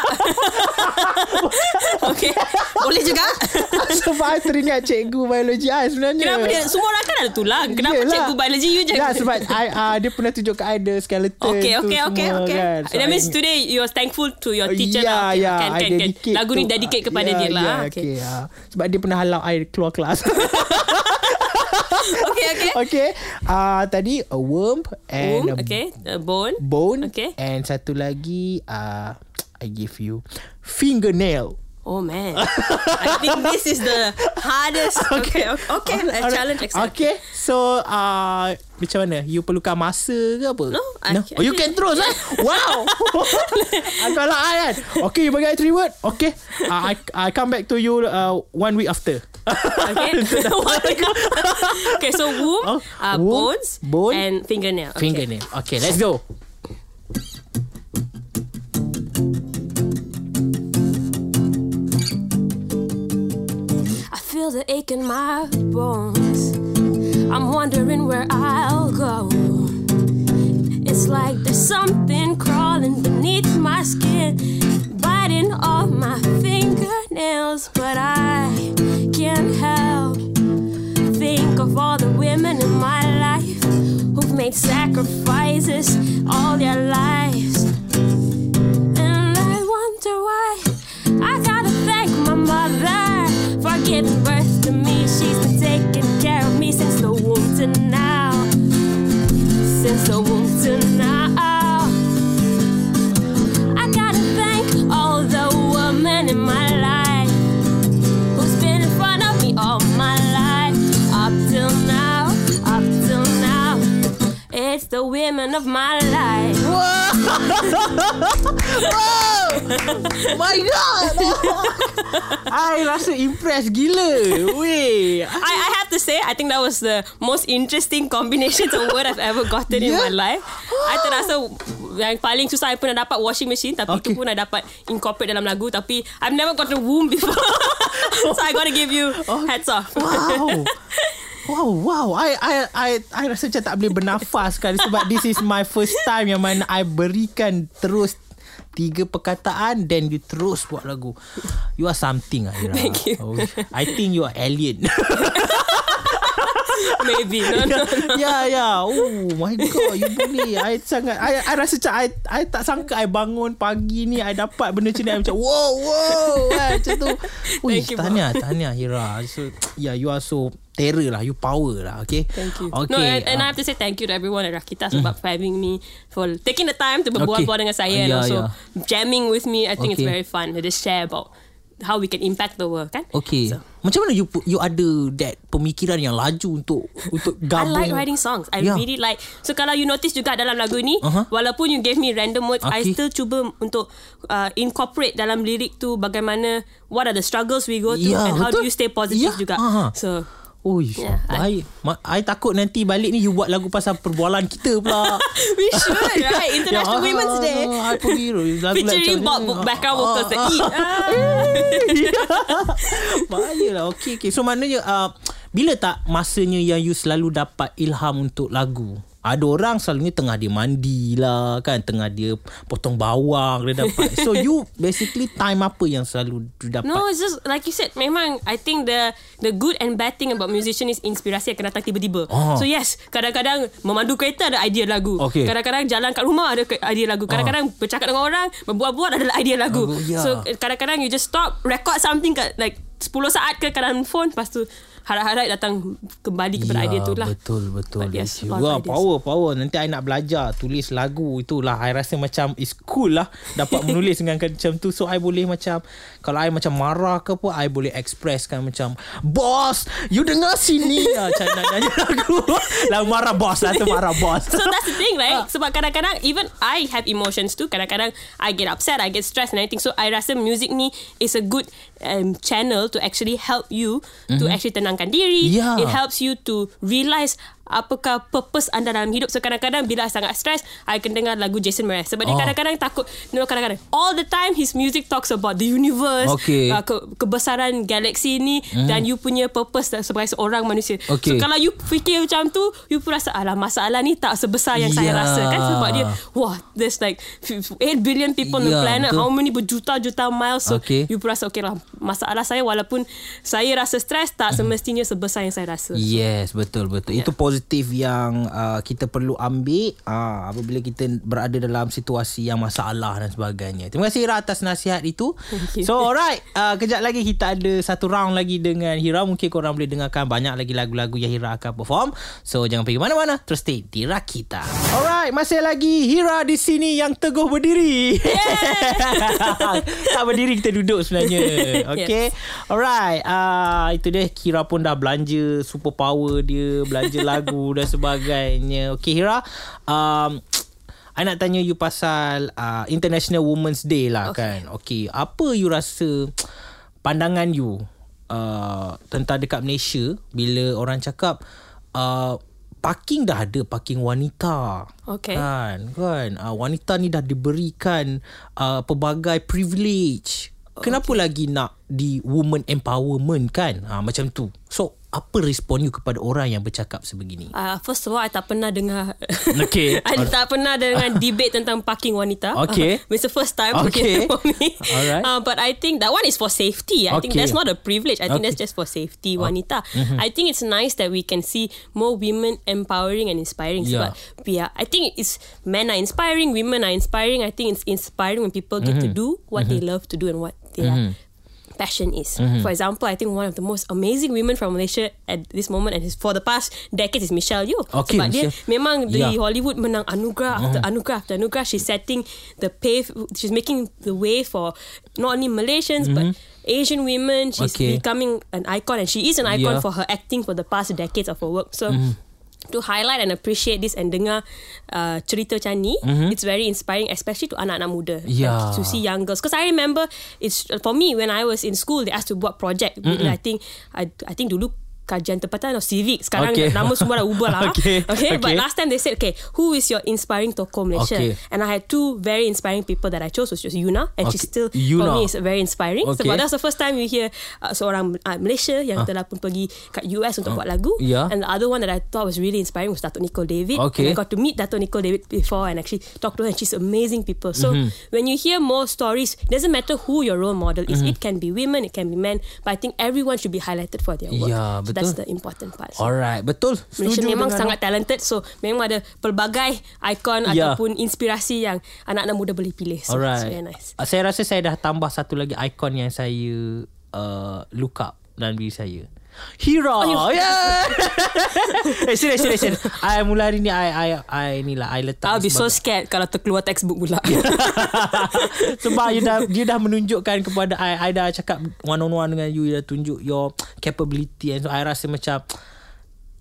okay. Boleh juga. sebab I teringat cikgu biologi I sebenarnya. Kenapa dia semua orang kan ada tulang? Kenapa Yelah. cikgu biologi you je? Ya sebab I, uh, dia pernah tunjuk kat I the skeleton Okay, tu okay, okay, semua okay. kan. That means I- today you are thankful to your teacher ya, lah. Okay, ya, Kan, kan, kan. dedicate Lagu ni dedicate kepada Ya, dia lah. ya, okay. okay. ah. Sebab dia pernah halau I keluar kelas. okay, okay. okay. Uh, tadi a worm and Womb, a okay. A bone. bone. Okay. And satu lagi uh, I give you fingernail. Oh man. I think this is the hardest. Okay, okay. okay. A challenge accepted. Okay. So uh, macam mana? You perlukan masa ke apa? No, I- no? Oh, you I- can terus eh? Wow. Ah, Kalau I kan. Okay, you bagi I three word. Okay. Uh, I I come back to you uh, one week after. Okay. okay, so womb, Oh, uh, womb, bones, bone, and fingernail. Okay. Fingernail. Okay, let's go. Feel the ache in my bones. I'm wondering where I'll go. It's like there's something crawling beneath my skin, biting off my fingernails, but I can't help think of all the women in my life who've made sacrifices all their lives. The women of my life. My God. I rasa impress gila. Weh. I, I have to say, I think that was the most interesting combinations of word I've ever gotten in Yeah? my life. I terasa yang paling susah I pernah dapat washing machine tapi Okay. itu pun I dapat incorporate dalam lagu tapi I've never got a womb before. so I gotta give you hats off. Wow. Wow, wow. I I I I rasa macam tak boleh bernafas kan sebab this is my first time yang mana I berikan terus tiga perkataan then you terus buat lagu. You are something Aira. Thank you. Oh, I think you are alien. Maybe. No, no. ya ya. Oh my god, you boleh. I sangat I, I rasa macam I, I tak sangka I bangun pagi ni I dapat benda macam ni I macam wow wow kan, macam tu. Ui, Thank you, tahniah tahniah Hira. So yeah, you are so terror lah, you power lah, okay? Thank you. Okay. No, and, and ah. I have to say thank you to everyone at Rakita sebab for having me, for taking the time to berbual-bual dengan saya and Yeah, also yeah. jamming with me. I think it's Okay. very fun to just share about how we can impact the world, kan? Okay. So, Macam mana you you ada that pemikiran yang laju untuk untuk I gabung? like writing songs. I Yeah. really like. So kalau you notice juga dalam lagu ni, Uh-huh. walaupun you gave me random words, I Okay. still cuba untuk uh, incorporate dalam lirik tu bagaimana what are the struggles we go through Yeah, and how do betul. you stay positive Yeah, juga. uh-huh. So Ui, Yeah, baik. Ma- I takut nanti balik ni you buat lagu pasal perbualan kita pula. we should right International Ya, Women's Day. I pergi lagu Featuring Bob background vocals the E. Ah. Bahaya lah Okay, okay. So maknanya uh, Bila tak masanya yang you selalu dapat ilham untuk lagu? Ada orang selalunya tengah dia mandi lah kan Tengah dia potong bawang dia dapat So you basically time apa yang selalu you dapat? No, it's just like you said. Memang, I think the the good and bad thing about musician is inspirasi akan datang tiba-tiba. Ah. So yes, kadang-kadang memandu kereta ada idea lagu. Okay. Kadang-kadang jalan kat rumah ada idea lagu. Kadang-kadang bercakap dengan orang, berbuat-buat ada idea lagu. Lagu, ya. So kadang-kadang you just stop, record something kat like 10 saat ke dalam phone, lepas tu harap-harap datang kembali kepada idea tu lah. Ya, Betul betul. Yes, Wah, ideas. power power. Nanti I nak belajar tulis lagu itulah. I rasa macam is cool lah dapat menulis dengan macam tu. So I boleh macam kalau I macam marah ke apa, I boleh express kan macam boss, you dengar sini lah macam nak nyanyi lagu. Lah marah boss lah tu marah boss. So that's the thing, Ah. right? Sebab kadang-kadang even I have emotions too. Kadang-kadang I get upset, I get stressed and everything. So I rasa music ni is a good um, channel to actually help you to actually tenangkan diri. Yeah. It helps you to realize apakah purpose anda dalam hidup. So kadang-kadang bila I sangat stress, I akan dengar lagu Jason Mraz. Sebab Oh. dia kadang-kadang takut, know, kadang-kadang all the time his music talks about the universe, Okay. uh, ke, kebesaran galaksi ni dan you punya purpose sebagai seorang manusia. Okay. So kalau you fikir macam tu, you pun rasa alah masalah ni tak sebesar yang saya Ya. rasa kan sebab dia wah there's like 8 billion people on the planet betul. how many berjuta-juta miles so Okay. you pun rasa okay lah masalah saya walaupun saya rasa stres tak semestinya sebesar yang saya rasa. Yes, betul betul. Itu positif yang uh, kita perlu ambil uh, apabila kita berada dalam situasi yang masalah dan sebagainya. Terima kasih Hira atas nasihat itu. So alright, uh, kejap lagi kita ada satu round lagi dengan Hira. Mungkin korang boleh dengarkan banyak lagi lagu-lagu yang Hira akan perform. So jangan pergi mana-mana. Terus stay di Rakita. Alright, masih lagi Hira di sini yang teguh berdiri. tak berdiri kita duduk sebenarnya. Okay. Alright. Uh, itu dia Hira pun dah belanja super power dia, belanja lagu dan sebagainya. Okay Hira, um, I nak tanya you pasal uh, International Women's Day lah okay. kan. Okay, apa you rasa pandangan you uh, tentang dekat Malaysia bila orang cakap uh, parking dah ada parking wanita. Okay. Kan, kan. Uh, wanita ni dah diberikan uh, pelbagai privilege. Kenapa lagi nak di woman empowerment kan? Ha, macam tu. So, apa respon you kepada orang yang bercakap sebegini? Uh, first of all, I tak pernah dengar Okay. I tak pernah dengar debate tentang parking wanita Okay. uh, It's the first time Okay. for me Alright. uh, But I think that one is for safety I think Okay. that's not a privilege I think that's just for safety wanita I think it's nice that we can see More women empowering and inspiring Yeah. Sebab we are, I think it's Men are inspiring Women are inspiring I think it's inspiring When people get to do What they love to do And what their passion is. For example, I think one of the most amazing women from Malaysia at this moment and for the past decades is Michelle Yeoh. Okay, Sebab dia Michelle. memang di Yeah. Hollywood menang anugerah after anugerah after anugerah. She's setting the pace. She's making the way for not only Malaysians but Asian women. She's Okay. becoming an icon and she is an icon Yeah. for her acting for the past decades of her work. So. To highlight and appreciate this and dengar uh, cerita macam ni, it's very inspiring, especially to anak-anak muda. Yeah. To see young girls. Because I remember, it's for me when I was in school, they asked to buat project. Bila I think, I, I think dulu kajian tempatan atau civic. Sekarang Okay. nama semua dah ubah lah. Okay. okay. But Okay. last time they said, okay, who is your inspiring tokoh Malaysia? Okay. And I had two very inspiring people that I chose, which was Yuna, and she's Okay. still Yuna. for me is very inspiring. Okay. Sebab that's the first time you hear uh, seorang uh, Malaysia yang telah pun pergi kat US untuk buat lagu. yeah. And the other one that I thought was really inspiring was Dato' Nicole David. Okay. And I got to meet Dato' Nicole David before and actually talk to her, and she's amazing people. So Mm-hmm. when you hear more stories, doesn't matter who your role model is. Mm-hmm. It can be women, it can be men, but I think everyone should be highlighted for their work. Yeah, so that's betul. the important part. So Alright, betul. Malaysia Setuju memang sangat talented So memang ada pelbagai Ikon Yeah. Ataupun inspirasi Yang anak-anak muda boleh pilih So Alright. it's very nice Uh, Saya rasa saya dah tambah satu lagi ikon yang saya uh, look up dalam diri saya. Hero. Oh, yeah. eh, serius, serius, serius. I mula hari ni, I, I, I ni lah, I letak. I'll be so scared Kalau terkeluar textbook pula Sebab dia dah, dia dah menunjukkan kepada I, I dah cakap one on one dengan you, dia dah tunjuk your capability. And so, I rasa macam,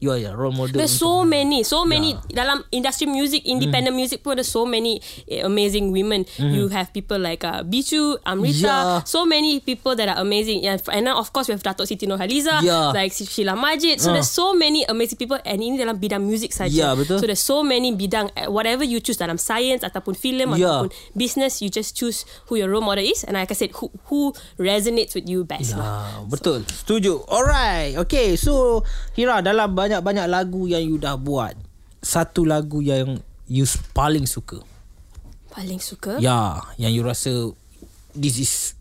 you are a role model. There's so many So many Dalam industry music Independent Mm. music pun Ada so many eh, Amazing women You have people like uh, Bichu Amrita Yeah. So many people That are amazing And, and now of course We have Datuk Siti Nurhaliza Yeah. Like Sheila Majid So Uh. there's so many amazing people And ini dalam bidang music saja Yeah, betul. So there's so many bidang eh, Whatever you choose Dalam science Ataupun film Yeah. Ataupun business You just choose Who your role model is And like I said Who, who resonates with you best lah. Ah, betul. Setuju. Alright. Okay. So, Hira, dalam banyak-banyak lagu yang you dah buat, satu lagu yang you paling suka. Paling suka Ya, yang you rasa this is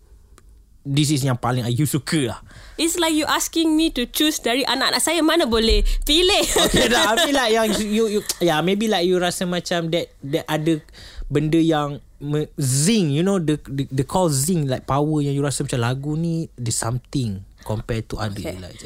this is yang paling you suka lah. It's like you asking me to choose dari anak-anak saya mana boleh pilih. Okay dah. I mean like yang you, you yeah maybe like you rasa macam that that ada benda yang me, zing you know the, the the call zing like power yang you rasa macam lagu ni there's something compared to other Okay. like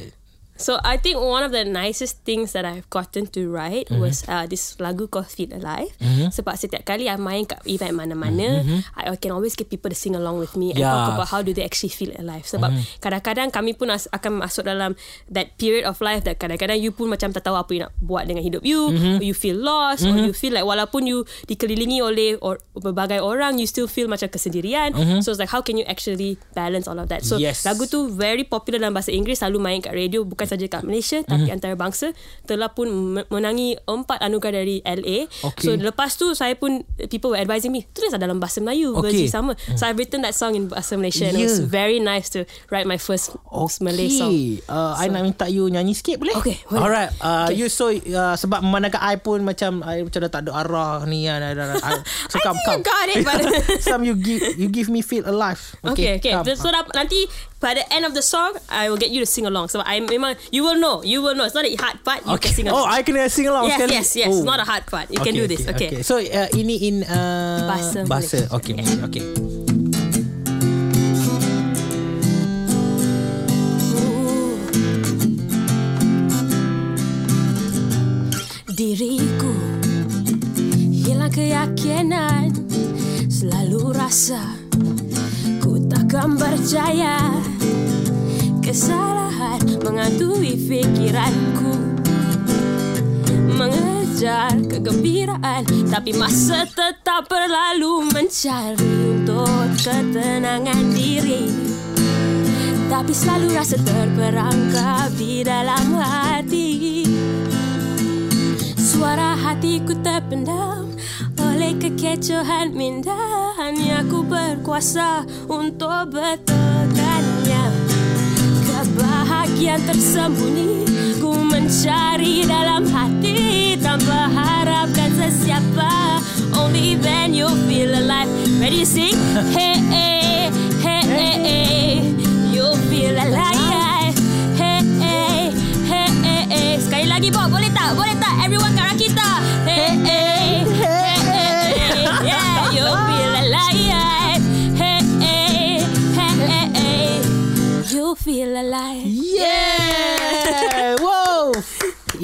So I think one of the nicest things that I've gotten to write Mm-hmm. was uh, this lagu called Feel Alive. Sebab setiap kali I main kat event mana-mana, I can always get people to sing along with me and Mm-hmm. Talk about how do they actually feel alive. Sebab kadang-kadang kami pun as- akan masuk dalam that period of life that kadang-kadang you pun macam tak tahu apa you nak buat dengan hidup you. Mm-hmm. Or you feel lost or you feel like walaupun you dikelilingi oleh or, berbagai orang, you still feel macam kesendirian. So it's like how can you actually balance all of that? So Yes. lagu tu very popular dalam bahasa Inggeris selalu main kat radio bukan bukan saja kat Malaysia tapi antarabangsa telah pun me- menangi empat anugerah dari LA. Okay. So lepas tu saya pun people were advising me tulis dalam bahasa Melayu Okay. versi sama. So I've written that song in bahasa Malaysia and it was Yeah. very nice to write my first Malay song. Okay uh, I nak minta you nyanyi sikit boleh? Okay, boleh. Alright uh, Okay. You so uh, Sebab memandangkan I pun Macam I macam dah tak ada arah ni kan, I, I, I, So I come, think you come. got it, but- Some you give You give me feel alive Okay, okay. come. So dah, nanti by the end of the song, I will get you to sing along. So I memang you will know, you will know. It's not a hard part. You Okay. can sing Oh along. I kena sing along yes, sekali yes, yes. oh. It's not a hard part. You can do this. Okay. So uh, ini in uh, Bahasa Bahasa. Okay Okay Diriku hilang keyakinan Selalu rasa ku takkan berjaya Kesalahan menghantui fikiranku. Mengejar kegembiraan Tapi masa tetap berlalu Mencari untuk ketenangan diri. Tapi selalu rasa terperangkap di dalam hati Suara hatiku terpendam oleh kekecohan minda Hanya ku berkuasa untuk betulkannya Kebahagiaan tersembunyi ku mencari dalam hati Tanpa harapkan sesiapa Only then you feel alive Ready to sing? Hey, hey, hey, hey, hey.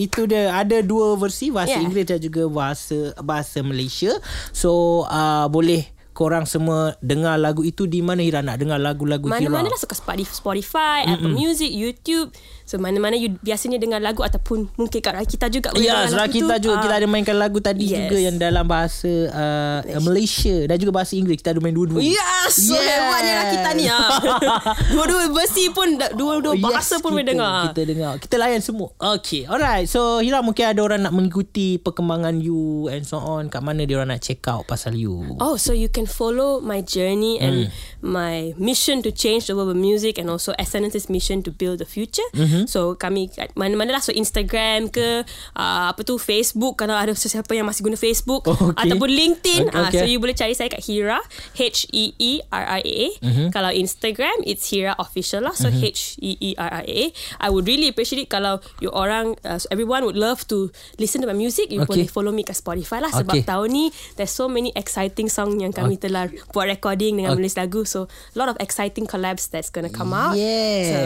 Itu dia ada dua versi bahasa Yeah. Inggeris dan juga bahasa bahasa Malaysia. So uh, boleh korang semua dengar lagu itu di mana Hira nak dengar lagu-lagu Hira. Mana-mana lah suka Spotify, Spotify Apple Music, YouTube So mana-mana you biasanya dengar lagu Ataupun mungkin kat Rakita juga boleh Ya, dengar lagu kita tu. juga Ah. kita ada mainkan lagu tadi Yes. juga yang dalam bahasa uh, Malaysia dan juga bahasa Inggeris kita ada main dua-dua. Yes So Yeah. hebatnya Rakita ni ah. Dua-dua versi pun Dua-dua bahasa pun boleh dengar Kita dengar. Kita layan semua. Okay. Alright. So Hira mungkin ada orang nak mengikuti perkembangan you and so on. Kat mana dia orang nak check out pasal you? Oh, so you can follow my journey and my mission to change the world of music and also SNS's mission to build the future. So kami kat mana-mana lah. So Instagram ke, uh, apa tu Facebook kalau ada sesiapa yang masih guna Facebook Oh, okay. ataupun LinkedIn. Okay, Ah, okay. so you boleh cari saya kat Hira H E E R I A. Kalau Instagram it's Hira official lah. So H E E R I A. I would really appreciate it kalau you orang uh, so everyone would love to listen to my music. You Okay. boleh follow me kat Spotify lah sebab Okay. tahun ni there's so many exciting song yang kami telah buat recording dengan menulis lagu so a lot of exciting collabs that's gonna come out Yes. so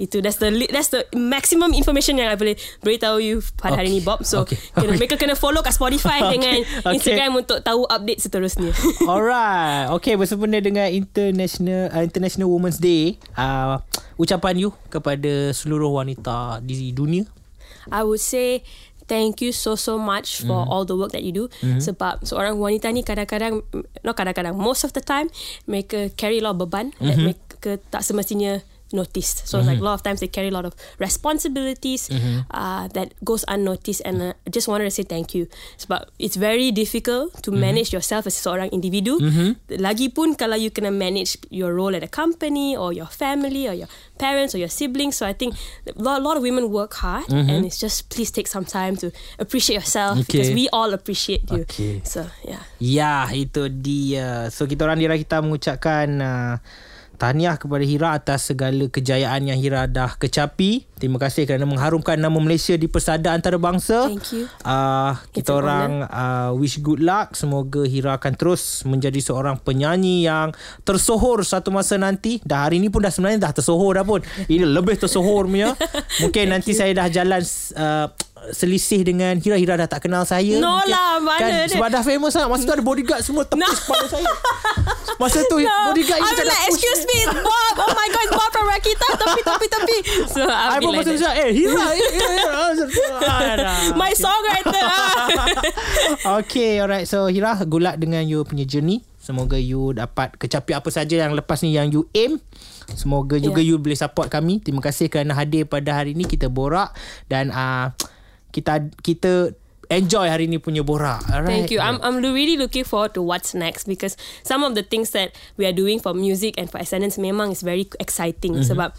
itu that's the that's the maximum information yang I boleh beritahu you pada hari Okay. ni Bob so Okay. kena, Okay. mereka kena follow kat Spotify Okay. dengan Okay. Instagram untuk tahu update seterusnya Alright. Okay, bersempena dengan International uh, International Women's Day, uh, ucapan you kepada seluruh wanita di dunia. I would say thank you so so much for all the work that you do sebab seorang wanita ni kadang-kadang no kadang-kadang most of the time mereka carry a lot of beban that mereka tak semestinya noticed. So like a lot of times they carry a lot of responsibilities uh, that goes unnoticed and uh, I just wanted to say thank you. Sebab it's very difficult to manage yourself as seorang individu. Lagipun kalau you kena manage your role at a company or your family or your parents or your siblings. So I think a lot, a lot of women work hard and it's just please take some time to appreciate yourself because Okay. we all appreciate you. Okay. so yeah. Ya, itu dia. So kita orang di kita mengucapkan uh, tahniah kepada Hira atas segala kejayaan yang Hira dah kecapi. Terima kasih kerana mengharumkan nama Malaysia di persada antarabangsa. Thank you. Uh, kita It's an orang uh, wish good luck. Semoga Hira akan terus menjadi seorang penyanyi yang tersohor satu masa nanti. Dah hari ni pun dah sebenarnya dah tersohor dah pun. Ini lebih tersohor punya. Mungkin nanti saya dah jalan uh, selisih dengan Hira Hira dah tak kenal saya No Mungkin- lah, mana kan, dia? sebab dah famous lah masa tu ada bodyguard semua tepis No. kepala saya masa tu bodyguard I ni macam was nak like excuse me Bob oh my god Bob from Rakita tepi tepi tepi so I'll I be pun like masa tu that. cakap Eh Hira eh, Hira, Hira. my songwriter ah. Okay alright So Hira Good luck dengan you punya journey Semoga you dapat kecapi apa saja yang lepas ni yang you aim. Semoga juga Yeah. you boleh support kami. Terima kasih kerana hadir pada hari ni kita borak dan uh, kita kita enjoy hari ni punya borak. Alright. Thank you. I'm I'm really looking forward to what's next because some of the things that we are doing for music and for Ascendance memang is very exciting sebab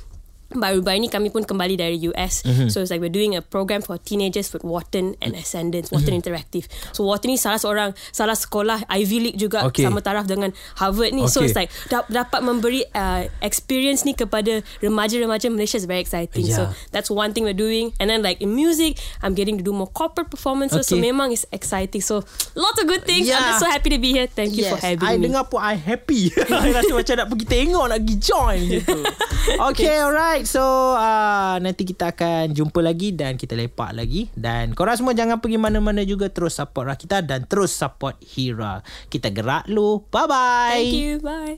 baru-baru ni kami pun kembali dari US. So it's like we're doing a program for teenagers with Wharton and Ascendance, Wharton Interactive. So Wharton ni salah seorang salah sekolah Ivy League juga Okay. sama taraf dengan Harvard ni. So Okay. it's like da- dapat memberi uh, experience ni kepada remaja-remaja Malaysia is very exciting. So Yeah. that's one thing we're doing. And then like in music, I'm getting to do more corporate performances. So Okay. memang is exciting. So lots of good things. I'm Yeah. just so happy to be here. Thank you for having I me. dengar pun I happy. I rasa macam nak pergi tengok, nak pergi join gitu. Okay, alright. So, uh, nanti kita akan jumpa lagi dan kita lepak lagi. Dan korang semua jangan pergi mana-mana juga. Terus support Rakita dan terus support Hira. Kita gerak lu. Bye-bye. Thank you. Bye.